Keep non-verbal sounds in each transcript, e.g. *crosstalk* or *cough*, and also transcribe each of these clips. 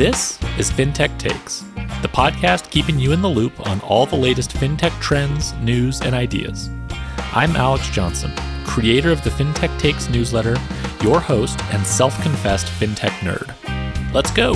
This is FinTech Takes, the podcast keeping you in the loop on all the latest FinTech trends, news, and ideas. I'm Alex Johnson, creator of the FinTech Takes newsletter, your host, and self confessed FinTech nerd. Let's go!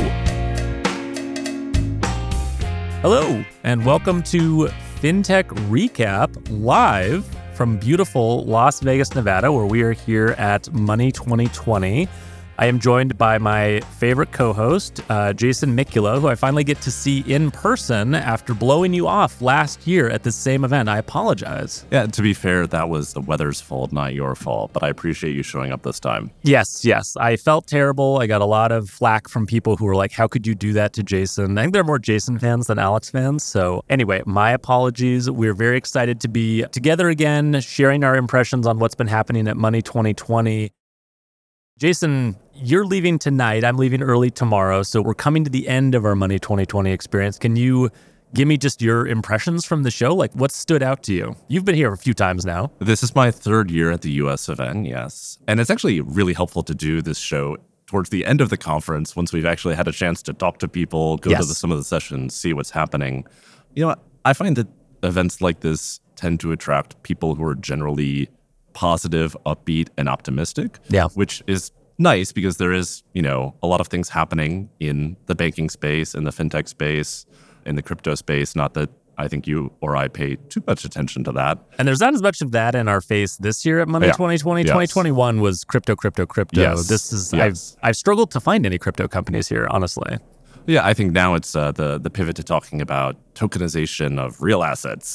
Hello, and welcome to FinTech Recap live from beautiful Las Vegas, Nevada, where we are here at Money 2020. I am joined by my favorite co host, uh, Jason Mikula, who I finally get to see in person after blowing you off last year at the same event. I apologize. Yeah, to be fair, that was the weather's fault, not your fault, but I appreciate you showing up this time. Yes, yes. I felt terrible. I got a lot of flack from people who were like, How could you do that to Jason? I think there are more Jason fans than Alex fans. So, anyway, my apologies. We're very excited to be together again, sharing our impressions on what's been happening at Money 2020. Jason, you're leaving tonight. I'm leaving early tomorrow. So we're coming to the end of our Money 2020 experience. Can you give me just your impressions from the show? Like what stood out to you? You've been here a few times now. This is my third year at the US event, yes. And it's actually really helpful to do this show towards the end of the conference once we've actually had a chance to talk to people, go Yes. to the, some of the sessions, see what's happening. You know, I find that events like this tend to attract people who are generally positive, upbeat, and optimistic. Yeah. Which is nice because there is, you know, a lot of things happening in the banking space, in the fintech space, in the crypto space. Not that I think you or I pay too much attention to that. And there's not as much of that in our face this year at Money Yeah. 2020. Yes. 2021 was crypto, crypto, crypto. Yes. This is Yes. I've I've struggled to find any crypto companies here, honestly. Yeah, I think now it's uh, the the pivot to talking about tokenization of real assets.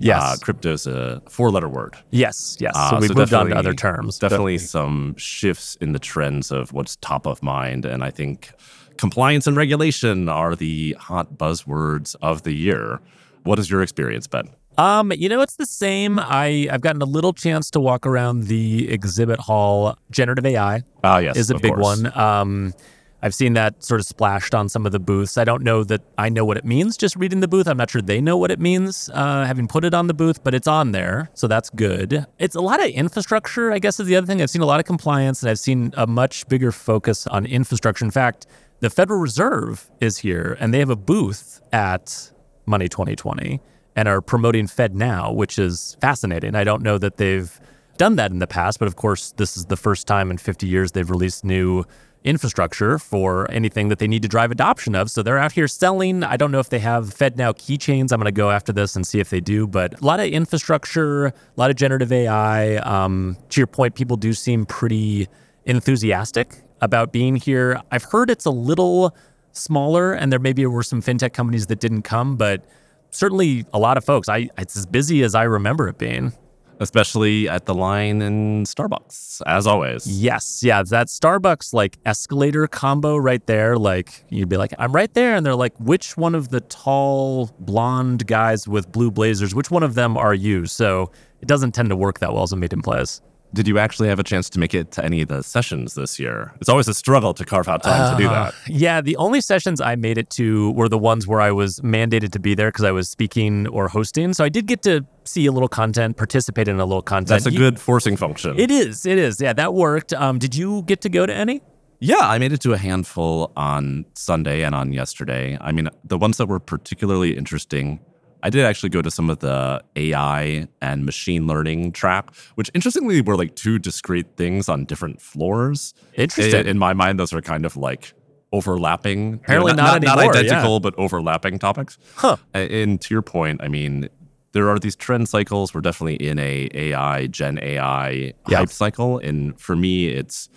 yes. uh, crypto's a four letter word. Yes, yes. Uh, so we've so moved on to other terms. Definitely some shifts in the trends of what's top of mind, and I think compliance and regulation are the hot buzzwords of the year. What is your experience, Ben? Um, you know, it's the same. I I've gotten a little chance to walk around the exhibit hall. Generative AI Ah, yes, is a big course. one. Um, I've seen that sort of splashed on some of the booths. I don't know that I know what it means just reading the booth. I'm not sure they know what it means, uh, having put it on the booth, but it's on there, so that's good. It's a lot of infrastructure, I guess, is the other thing. I've seen a lot of compliance, and I've seen a much bigger focus on infrastructure. In fact, the Federal Reserve is here, and they have a booth at Money 2020 and are promoting FedNow, which is fascinating. I don't know that they've done that in the past, but of course, this is the first time in 50 years they've released new infrastructure for anything that they need to drive adoption of. So they're out here selling. I don't know if they have FedNow keychains. I'm going to go after this and see if they do, but a lot of infrastructure, a lot of generative AI. Um, to your point, people do seem pretty enthusiastic about being here. I've heard it's a little smaller and there maybe were some fintech companies that didn't come, but certainly a lot of folks. I it's as busy as I remember it being. Especially at the line in Starbucks, as always. Yes, yeah, that Starbucks like escalator combo right there. Like you'd be like, I'm right there, and they're like, which one of the tall blonde guys with blue blazers? Which one of them are you? So it doesn't tend to work that well as a meeting place. Did you actually have a chance to make it to any of the sessions this year? It's always a struggle to carve out time to do that. Yeah, the only sessions I made it to were the ones where I was mandated to be there because I was speaking or hosting. So I did get to see a little content, participate in a little content. That's a You- good forcing function. It is. It is. Yeah, that worked. Um, did you get to go to any? Yeah, I made it to a handful on Sunday and on yesterday. I mean, the ones that were particularly interesting, I did actually go to some of the AI and machine learning track, which interestingly were like two discrete things on different floors. Interesting. In, in my mind, those are kind of like overlapping. you know, Apparently not not, anymore, identical, but overlapping topics. Huh. And to your point, I mean, there are these trend cycles. We're definitely in a AI, Gen AI Yeah. hype cycle, and for me, it's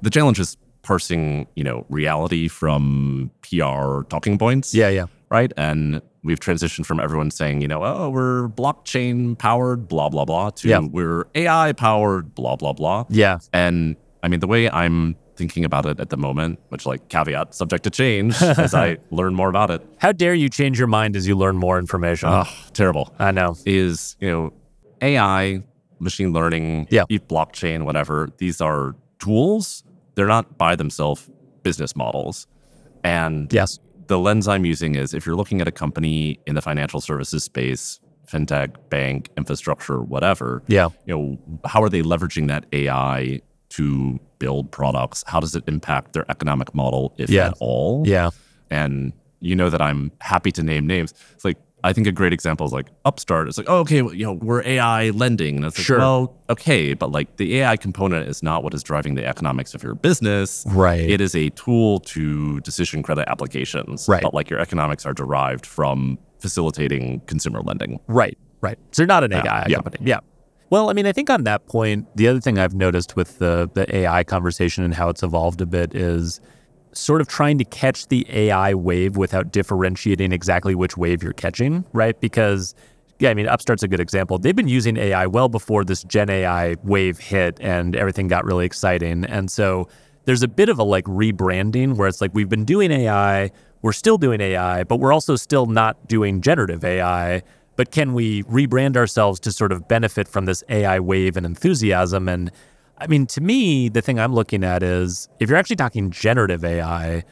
the challenge is parsing, you know, reality from PR talking points. Yeah, yeah. Right. And we've transitioned from everyone saying, you know, oh, we're blockchain powered, blah, blah, blah, to Yeah. we're AI powered, blah, blah, blah. Yeah. And I mean, the way I'm thinking about it at the moment, which like caveat subject to change *laughs* as I learn more about it. How dare you change your mind as you learn more information? Oh, terrible. I know. Is, you know, AI, machine learning, Yeah. blockchain, whatever, these are tools. They're not by themselves business models. And Yes. the lens I'm using is if you're looking at a company in the financial services space, fintech, bank, infrastructure, whatever, Yeah. you know, how are they leveraging that AI to build products? How does it impact their economic model, if Yeah. at all? Yeah. And you know that I'm happy to name names. It's like I think a great example is like Upstart. It's like, oh, okay, well, you know, we're AI lending. And it's like, Sure. well, okay, but like the AI component is not what is driving the economics of your business. Right. It is a tool to decision credit applications. Right. But like your economics are derived from facilitating consumer lending. Right, right. So you're not an AI yeah. company. Yeah. Well, I mean, I think on that point, the other thing I've noticed with the the AI conversation and how it's evolved a bit is sort of trying to catch the AI wave without differentiating exactly which wave you're catching, right? Because yeah, I mean, Upstart's a good example. They've been using AI well before this Gen AI wave hit and everything got really exciting. And so there's a bit of a like rebranding where it's like we've been doing AI, we're still doing AI, but we're also still not doing generative AI. But can we rebrand ourselves to sort of benefit from this AI wave and enthusiasm? And I mean, to me, the thing I'm looking at is if you're actually talking generative AI,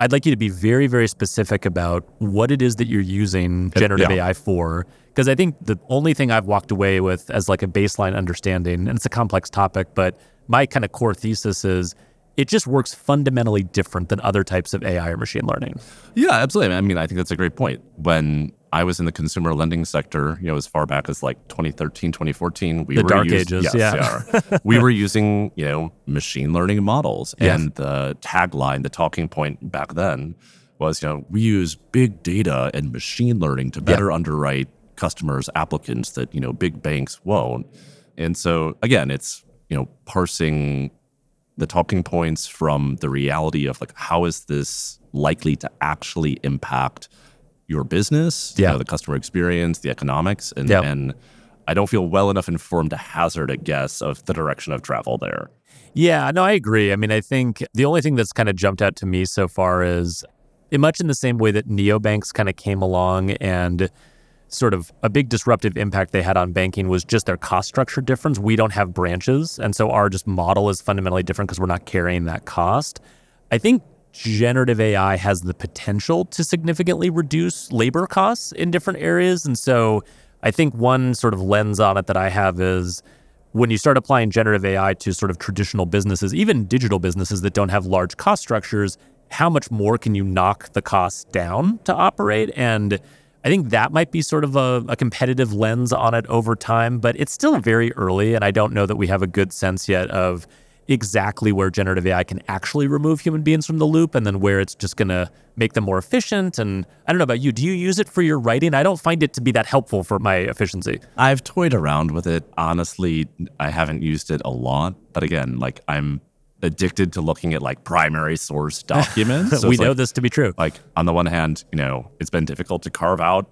I'd like you to be very, very specific about what it is that you're using uh, generative yeah. AI for. Because I think the only thing I've walked away with as like a baseline understanding, and it's a complex topic, but my kind of core thesis is it just works fundamentally different than other types of AI or machine learning. Yeah, absolutely. I mean, I think that's a great point. When I was in the consumer lending sector, you know, as far back as like 2013, 2014, we The were dark ages, yes, yeah. yeah. we were using, you know, machine learning models. Yeah. And the tagline, the talking point back then was, you know, we use big data and machine learning to better underwrite customers, applicants that, you know, big banks won't. And so again, it's, you know, parsing the talking points from the reality of like how is this likely to actually impact your business, you Yeah. know, the customer experience, the economics, and Yeah. and I don't feel well enough informed to hazard a guess of the direction of travel there. Yeah, no, I agree. I mean, I think the only thing that's kind of jumped out to me so far is in much in the same way that neobanks kind of came along and sort of a big disruptive impact they had on banking was just their cost structure difference. We don't have branches, and so our just model is fundamentally different because we're not carrying that cost. I think generative AI has the potential to significantly reduce labor costs in different areas, and so I think one sort of lens on it that I have is when you start applying generative AI to sort of traditional businesses, even digital businesses that don't have large cost structures, how much more can you knock the costs down to operate? And I think that might be sort of a, a competitive lens on it over time, but it's still very early. And I don't know that we have a good sense yet of exactly where generative AI can actually remove human beings from the loop and then where it's just going to make them more efficient. And I don't know about you. Do you use it for your writing? I don't find it to be that helpful for my efficiency. I've toyed around with it. Honestly, I haven't used it a lot, but again, like I'm addicted to looking at like primary source *laughs* documents. So we know like, this to be true. like on the one hand, you know, it's been difficult to carve out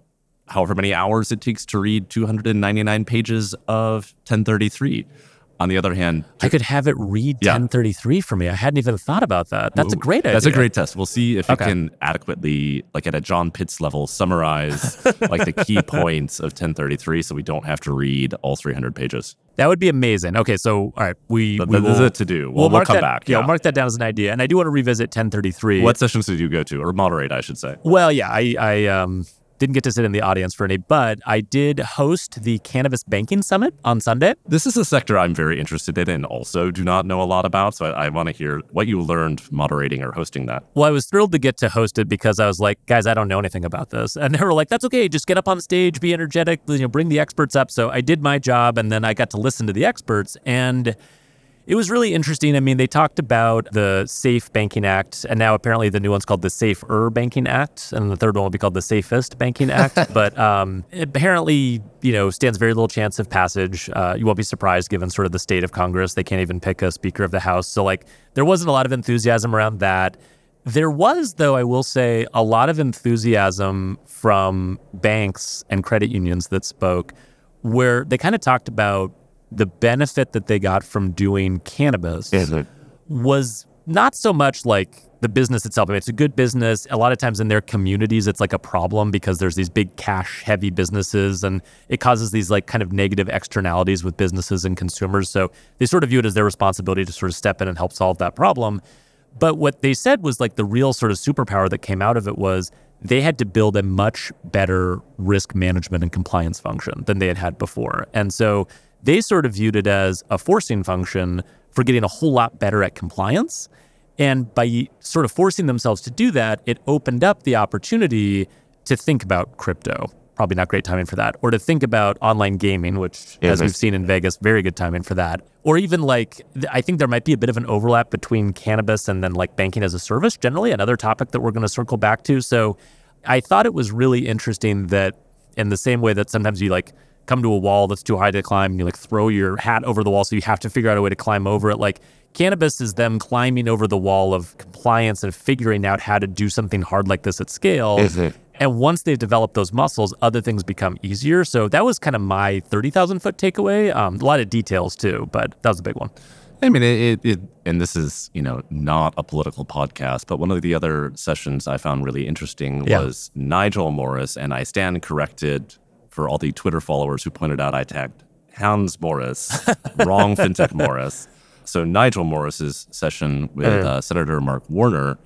however many hours it takes to read 299 pages of 1033. On the other hand, I could have it read Yeah. 1033 for me. I hadn't even thought about that. That's a great idea. That's a great test. We'll see if Okay. it can adequately, like at a John Pitts level, summarize *laughs* like the key points of 1033 so we don't have to read all 300 pages. That would be amazing. Okay, so all right, we, we that will, it to do. We'll, we'll we'll come that, back. Yeah, Yeah. I'll mark that down as an idea, and I do want to revisit 1033. what sessions did you go to, or moderate, I should say? Well, yeah, I, I um, didn't get to sit in the audience for any, but I did host the Cannabis Banking Summit on Sunday. This is a sector I'm very interested in and also do not know a lot about. So I, I want to hear what you learned moderating or hosting that. Well, I was thrilled to get to host it because I was like, guys, I don't know anything about this. And *laughs* they were like, that's okay. Just get up on stage, be energetic, you know, bring the experts up. So I did my job and then I got to listen to the experts. And it was really interesting. I mean, they talked about the Safe Banking Act, and now apparently the new one's called the Safer Banking Act, and the third one will be called the Safest Banking Act. *laughs* but um, apparently, you know, stands very little chance of passage. Uh, you won't be surprised given sort of the state of Congress. They can't even pick a Speaker of the House. So, like, there wasn't a lot of enthusiasm around that. There was, though, I will say, a lot of enthusiasm from banks and credit unions that spoke, where they kind of talked about the benefit that they got from doing cannabis was not so much like the business itself. I mean, it's a good business. A lot of times in their communities, it's like a problem because there's these big cash heavy businesses and it causes these like kind of negative externalities with businesses and consumers. So they sort of view it as their responsibility to sort of step in and help solve that problem. But what they said was like the real sort of superpower that came out of it was they had to build a much better risk management and compliance function than they had had before. And so they sort of viewed it as a forcing function for getting a whole lot better at compliance. And by sort of forcing themselves to do that, it opened up the opportunity to think about crypto. Probably not great timing for that. Or to think about online gaming, which, Yeah, as we've seen in Vegas, very good timing for that. Or even like, I think there might be a bit of an overlap between cannabis and then like banking as a service, generally, another topic that we're going to circle back to. So I thought it was really interesting that, in the same way that sometimes you like come to a wall that's too high to climb and you like throw your hat over the wall, so you have to figure out a way to climb over it. Like, cannabis is them climbing over the wall of compliance and figuring out how to do something hard like this at scale. Is it? And once they've developed those muscles, other things become easier. So that was kind of my 30,000 foot takeaway. Um, a lot of details too, but that was a big one. I mean, it, it, it, and this is, you know, not a political podcast, but one of the other sessions I found really interesting Yeah. was Nigel Morris, and I stand corrected for all the Twitter followers who pointed out I tagged Hans Morris, *laughs* wrong FinTech Morris. So Nigel Morris's session with uh, Senator Mark Warner,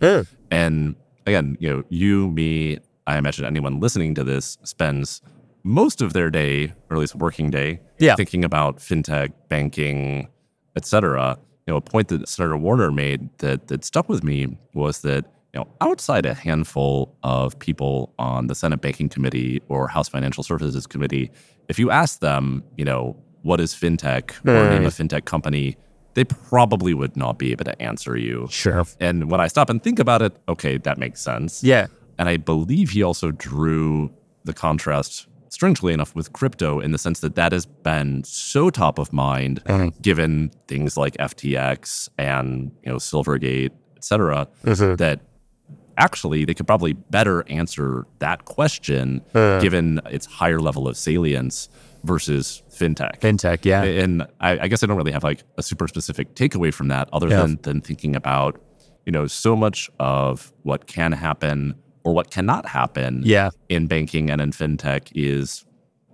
and again, you know, you, me, I imagine anyone listening to this spends most of their day, or at least working day, Yeah. thinking about fintech, banking, et cetera. You know, a point that Senator Warner made that that stuck with me was that you know, outside a handful of people on the Senate Banking Committee or House Financial Services Committee, if you ask them, you know, what is fintech or name a hmm. fintech company, they probably would not be able to answer you. Sure. And when I stop and think about it, okay, that makes sense. Yeah. And I believe he also drew the contrast, strangely enough, with crypto in the sense that that has been so top of mind, hmm. given things like FTX and you know Silvergate, et cetera, mm-hmm. that actually they could probably better answer that question given its higher level of salience versus fintech. Fintech. Yeah. And I, I guess I don't really have like a super specific takeaway from that other Yeah. than than thinking about, you know, so much of what can happen or what cannot happen Yeah. in banking and in fintech is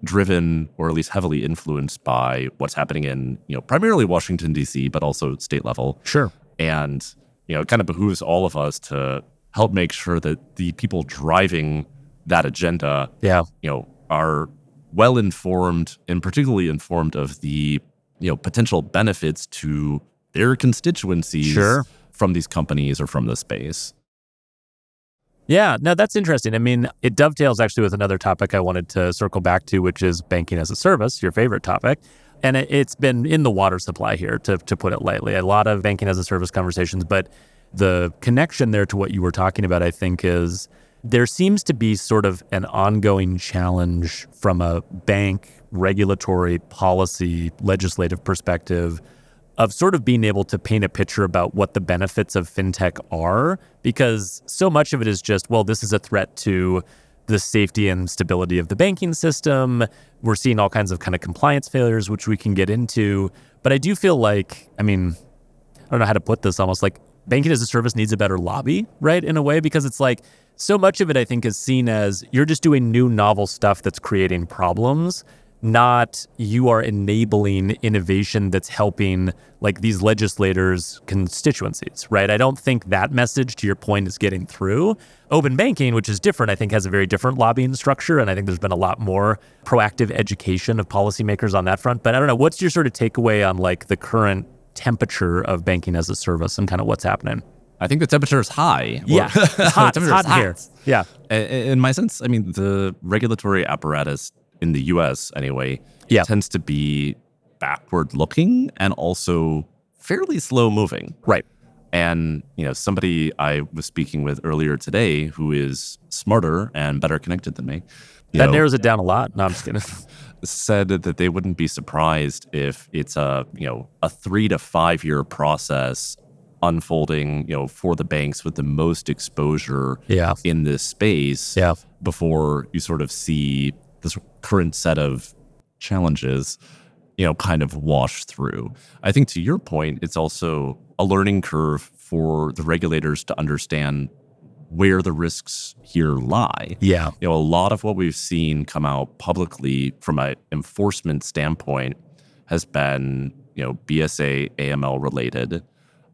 driven or at least heavily influenced by what's happening in, you know, primarily Washington DC, but also state level. Sure. And, you know, it kind of behooves all of us to help make sure that the people driving that agenda Yeah. you know are well informed and particularly informed of the you know potential benefits to their constituencies Sure. from these companies or from the space Yeah, no, that's interesting. I mean, it dovetails actually with another topic I wanted to circle back to, which is banking as a service, your favorite topic. And it, it's been in the water supply here, to, to put it lightly. A lot of banking as a service conversations, but the connection there to what you were talking about, I think, is there seems to be sort of an ongoing challenge from a bank regulatory policy legislative perspective of sort of being able to paint a picture about what the benefits of fintech are because so much of it is just well this is a threat to the safety and stability of the banking system. We're seeing all kinds of kind of compliance failures which we can get into. But i do feel like i mean I don't know how to put this almost like banking as a service needs a better lobby, right? In a way, because it's like so much of it, I think, is seen as you're just doing new novel stuff that's creating problems, not you are enabling innovation that's helping like these legislators' constituencies, right? I don't think that message, to your point, is getting through. Open banking, which is different, I think has a very different lobbying structure. And I think there's been a lot more proactive education of policymakers on that front. But I don't know, what's your sort of takeaway on like the current temperature of banking as a service and kind of what's happening? i think the temperature is high Yeah, *laughs* it's hot. temperature hot is in here. Yeah, In my sense, I mean, the regulatory apparatus in the US, anyway, Yeah. tends to be backward looking and also fairly slow moving. right. And, you know, somebody I was speaking with earlier today who is smarter and better connected than me. That know, narrows it down a lot. No, I'm just kidding. *laughs* said that they wouldn't be surprised if it's a you know a three to five year process unfolding you know for the banks with the most exposure Yeah. in this space Yeah. before you sort of see this current set of challenges you know kind of wash through i think to your point it's also a learning curve for the regulators to understand where the risks here lie Yeah. you know, a lot of what we've seen come out publicly from an enforcement standpoint has been, you know, BSA, AML related.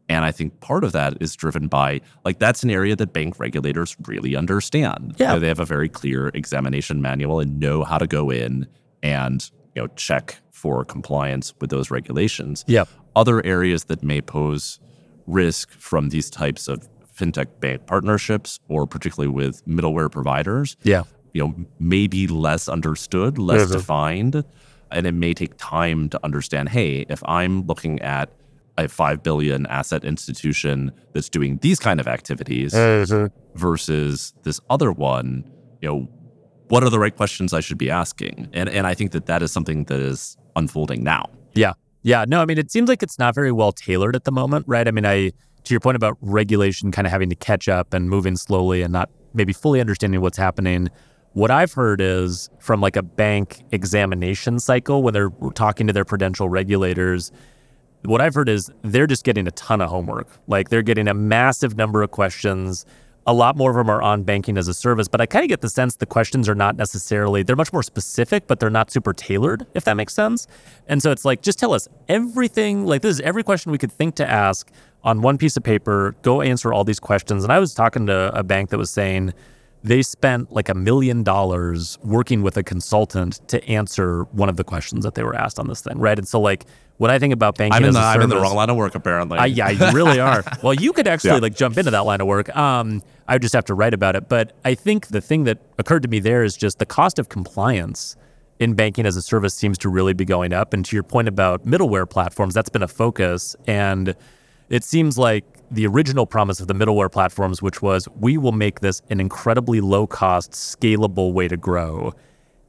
And I think part of that is driven by like that's an area that bank regulators really understand. Yeah. You know, they have a very clear examination manual and know how to go in and, you know, check for compliance with those regulations. Yeah. Other areas that may pose risk from these types of fintech bank partnerships or particularly with middleware providers Yeah. you know may be less understood less Mhm. defined and it may take time to understand hey if i'm looking at a 5 billion asset institution that's doing these kind of activities versus this other one you know what are the right questions i should be asking and and i think that that is something that is unfolding now Yeah. Yeah. No, I mean, it seems like it's not very well tailored at the moment, right? I mean, I, to your point about regulation kind of having to catch up and moving slowly and not maybe fully understanding what's happening. What I've heard is from like a bank examination cycle when they're talking to their prudential regulators, what I've heard is they're just getting a ton of homework. Like they're getting a massive number of questions. A lot more of them are on banking as a service, but I kind of get the sense the questions are not necessarily, they're much more specific, but they're not super tailored, if that makes sense. And so it's like, just tell us everything. Like this is every question we could think to ask on one piece of paper. Go answer all these questions. And I was talking to a bank that was saying, they spent like a million dollars working with a consultant to answer one of the questions that they were asked on this thing, right? And so, like, when I think about banking i'm in the a i'm in the wrong line of work apparently I, yeah, you really are. *laughs* Well, you could actually Yeah. like jump into that line of work. Um, I would just have to write about it. But I think the thing that occurred to me there is just the cost of compliance in banking as a service seems to really be going up. And to your point about middleware platforms, that's been a focus. And it seems like the original promise of the middleware platforms, which was we will make this an incredibly low cost, scalable way to grow.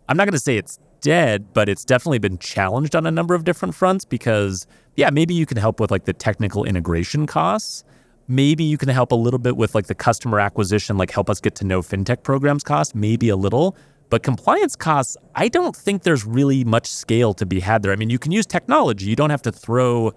I'm not going to say it's dead, but it's definitely been challenged on a number of different fronts because, yeah, maybe you can help with like the technical integration costs. Maybe you can help a little bit with like the customer acquisition, like help us get to know fintech programs cost, maybe a little. But compliance costs, I don't think there's really much scale to be had there. I mean, you can use technology, you don't have to throw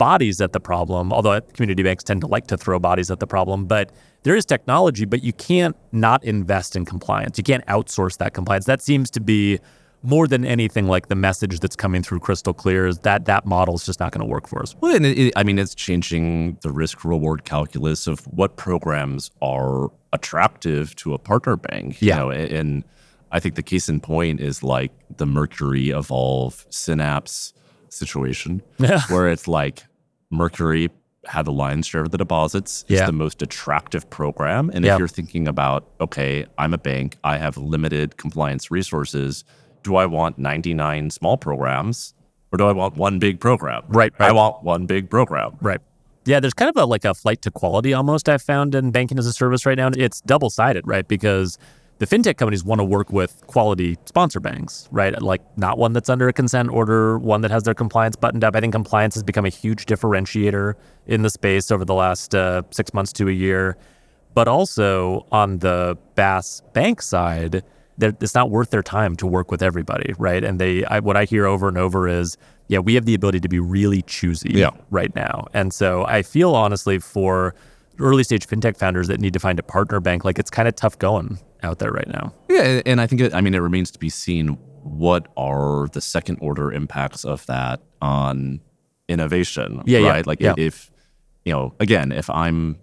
bodies at the problem, although community banks tend to like to throw bodies at the problem. But there is technology, but you can't not invest in compliance. You can't outsource that compliance. That seems to be more than anything like the message that's coming through crystal clear is that that model is just not going to work for us. Well, and it, I mean, it's changing the risk reward calculus of what programs are attractive to a partner bank. you Yeah. know, and I think the case in point is like the Mercury Evolve Synapse situation, *laughs* Yeah. where it's like Mercury had the lion's share of the deposits. It's Yeah. the most attractive program. And Yeah. if you're thinking about, okay, I'm a bank, I have limited compliance resources. Do I want 99 small programs or do I want one big program? Right, I want one big program. Right. Yeah, there's kind of a, like a flight to quality almost I've found in banking as a service right now. It's double sided, right? Because the fintech companies want to work with quality sponsor banks, right? Like not one that's under a consent order, one that has their compliance buttoned up. I think compliance has become a huge differentiator in the space over the last uh, six months to a year. But also on the BaaS bank side, it's not worth their time to work with everybody, right? And they, I, what I hear over and over is, yeah, we have the ability to be really choosy Yeah. right now. And so I feel honestly for early stage fintech founders that need to find a partner bank, like it's kind of tough going out there right now. Yeah, and I think it, I mean it remains to be seen what are the second order impacts of that on innovation. Yeah, yeah, right. Like yeah. if you know, again, if I'm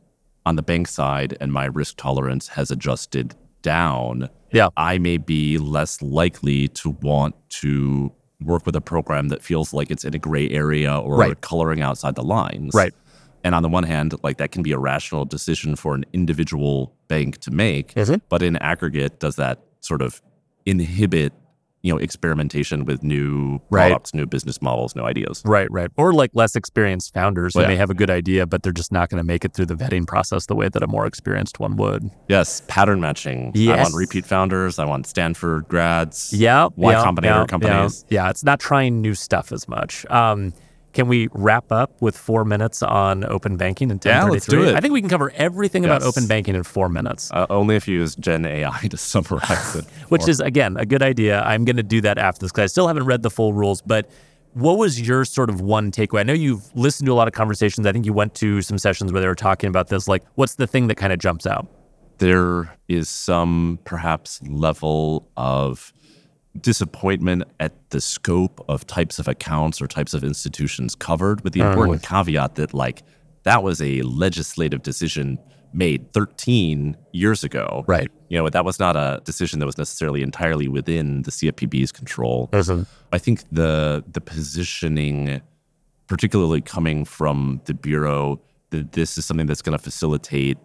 on the bank side and my risk tolerance has adjusted down, Yeah. I may be less likely to want to work with a program that feels like it's in a gray area or Right. coloring outside the lines. Right. And on the one hand, like that can be a rational decision for an individual bank to make. Is it? But in aggregate, does that sort of inhibit, you know, experimentation with new Right. products, new business models, new ideas? Right, right. Or like less experienced founders who yeah. may have a good idea, but they're just not going to make it through the vetting process the way that a more experienced one would. Yes, pattern matching. Yes. I want repeat founders. I want Stanford grads. Yeah. Y yeah, Combinator yeah, companies. Yeah. yeah, it's not trying new stuff as much. Um, can we wrap up with four minutes on open banking and Yeah, let's do it. I think we can cover everything about open banking in four minutes. Uh, only if you use Gen AI to summarize it. *laughs* which is again a good idea. I'm going to do that after this because I still haven't read the full rules. But what was your sort of one takeaway? I know you've listened to a lot of conversations. I think you went to some sessions where they were talking about this. Like, what's the thing that kind of jumps out? there is some perhaps level of disappointment at the scope of types of accounts or types of institutions covered with the important caveat that like that was a legislative decision made 13 years ago. Right. you know that was not a decision that was necessarily entirely within the CFPB's control. I think the the positioning, particularly coming from the bureau, that this is something that's going to facilitate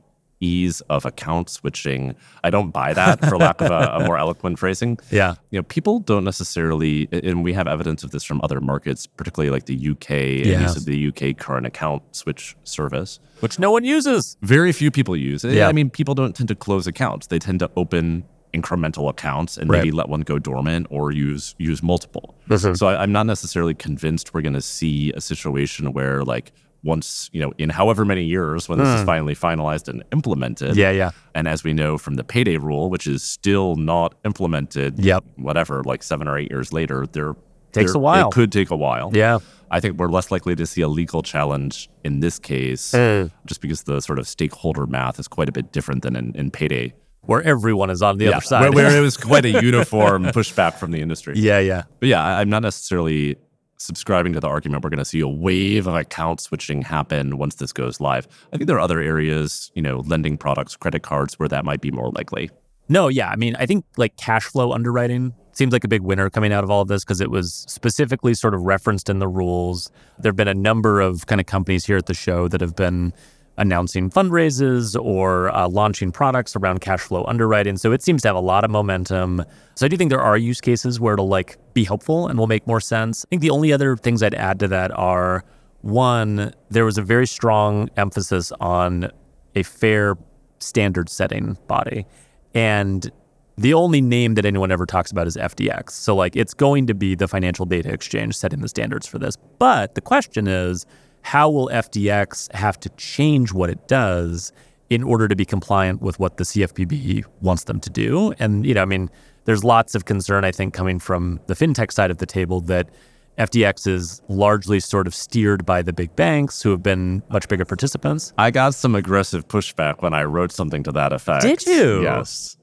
ease of account switching. I don't buy that for lack of a, a, more eloquent phrasing. *laughs* Yeah. You know, people don't necessarily, and we have evidence of this from other markets, particularly like the UK yeah. and the UK current account switch service, which no one uses. Very few people use. Yeah. I mean, people don't tend to close accounts. They tend to open incremental accounts and right. maybe let one go dormant or use use multiple. Mm-hmm. So I, I'm not necessarily convinced we're going to see a situation where like once, you know, in however many years when this is hmm. finally finalized and implemented. Yeah, yeah. And as we know from the payday rule, which is still not implemented, yep. whatever, like seven or eight years later, there takes a while. It could take a while. Yeah. I think we're less likely to see a legal challenge in this case, mm. just because the sort of stakeholder math is quite a bit different than in, in payday. Where everyone is on the yeah, other side. Where, where it was *laughs* quite a uniform pushback from the industry. Yeah, yeah. But yeah, I'm not necessarily subscribing to the argument we're going to see a wave of account switching happen once this goes live. I think there are other areas, you know, lending products, credit cards, where that might be more likely. No, yeah. I mean, I think like cash flow underwriting seems like a big winner coming out of all of this because it was specifically sort of referenced in the rules. There have been a number of kind of companies here at the show that have been announcing fundraisers or uh, launching products around cash flow underwriting. So it seems to have a lot of momentum. So I do think there are use cases where it'll like be helpful and will make more sense. I think the only other things I'd add to that are one, there was a very strong emphasis on a fair standard setting body. And the only name that anyone ever talks about is FDX. So like it's going to be the financial data exchange setting the standards for this. But the question is, how will FDX have to change what it does in order to be compliant with what the CFPB wants them to do? And, you know, I mean, there's lots of concern, I think, coming from the fintech side of the table that FDX is largely sort of steered by the big banks who have been much bigger participants. I got some aggressive pushback when I wrote something to that effect. Did you? Yes.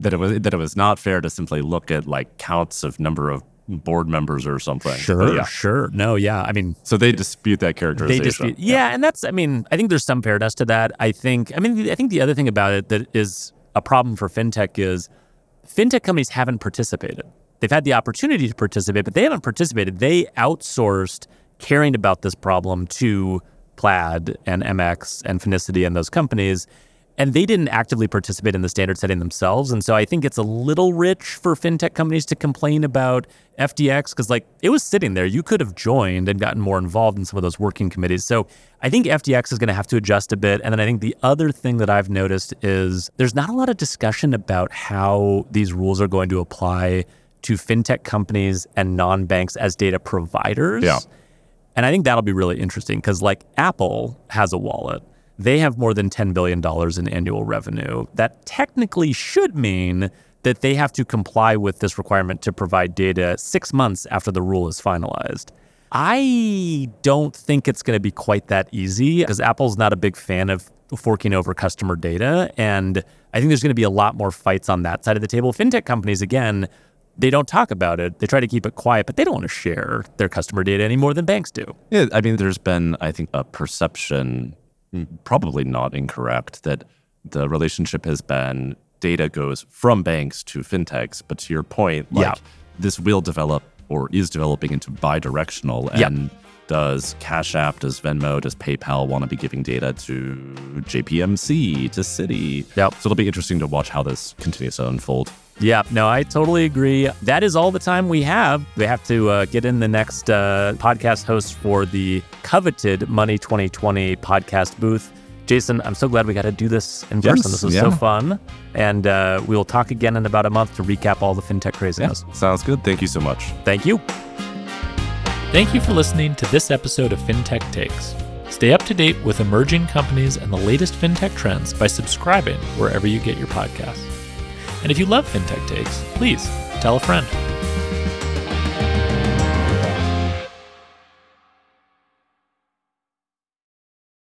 That it was that it was not fair to simply look at like counts of number of board members or something. Sure, yeah. sure. No, yeah. I mean, so they dispute that characterization. They dispute, yeah, yeah, and that's. I mean, I think there's some fairness to that. I think. I mean, I think the other thing about it that is a problem for fintech is fintech companies haven't participated. They've had the opportunity to participate, but they haven't participated. They outsourced caring about this problem to Plaid and MX and Finicity and those companies and they didn't actively participate in the standard setting themselves. And so I think it's a little rich for fintech companies to complain about FDX because, like, it was sitting there. You could have joined and gotten more involved in some of those working committees. So I think FDX is going to have to adjust a bit. And then I think the other thing that I've noticed is there's not a lot of discussion about how these rules are going to apply to fintech companies and non banks as data providers. Yeah. And I think that'll be really interesting because, like, Apple has a wallet they have more than $10 billion in annual revenue. That technically should mean that they have to comply with this requirement to provide data six months after the rule is finalized. I don't think it's going to be quite that easy because Apple's not a big fan of forking over customer data. And I think there's going to be a lot more fights on that side of the table. FinTech companies, again, they don't talk about it. They try to keep it quiet, but they don't want to share their customer data any more than banks do. Yeah, I mean, there's been, I think, a perception probably not incorrect that the relationship has been data goes from banks to fintechs. But to your point, like yeah. this will develop or is developing into bi-directional and does Cash App, does Venmo, does PayPal want to be giving data to JPMC, to Citi? Yep. So it'll be interesting to watch how this continues to unfold. Yeah, no, I totally agree. That is all the time we have. We have to uh, get in the next uh, podcast host for the coveted Money 2020 podcast booth. Jason, I'm so glad we got to do this in yes, person. This was yeah. so fun. And uh, we will talk again in about a month to recap all the fintech craziness. Yeah, sounds good. Thank you so much. Thank you. Thank you for listening to this episode of FinTech Takes. Stay up to date with emerging companies and the latest fintech trends by subscribing wherever you get your podcasts. And if you love FinTech Takes, please tell a friend.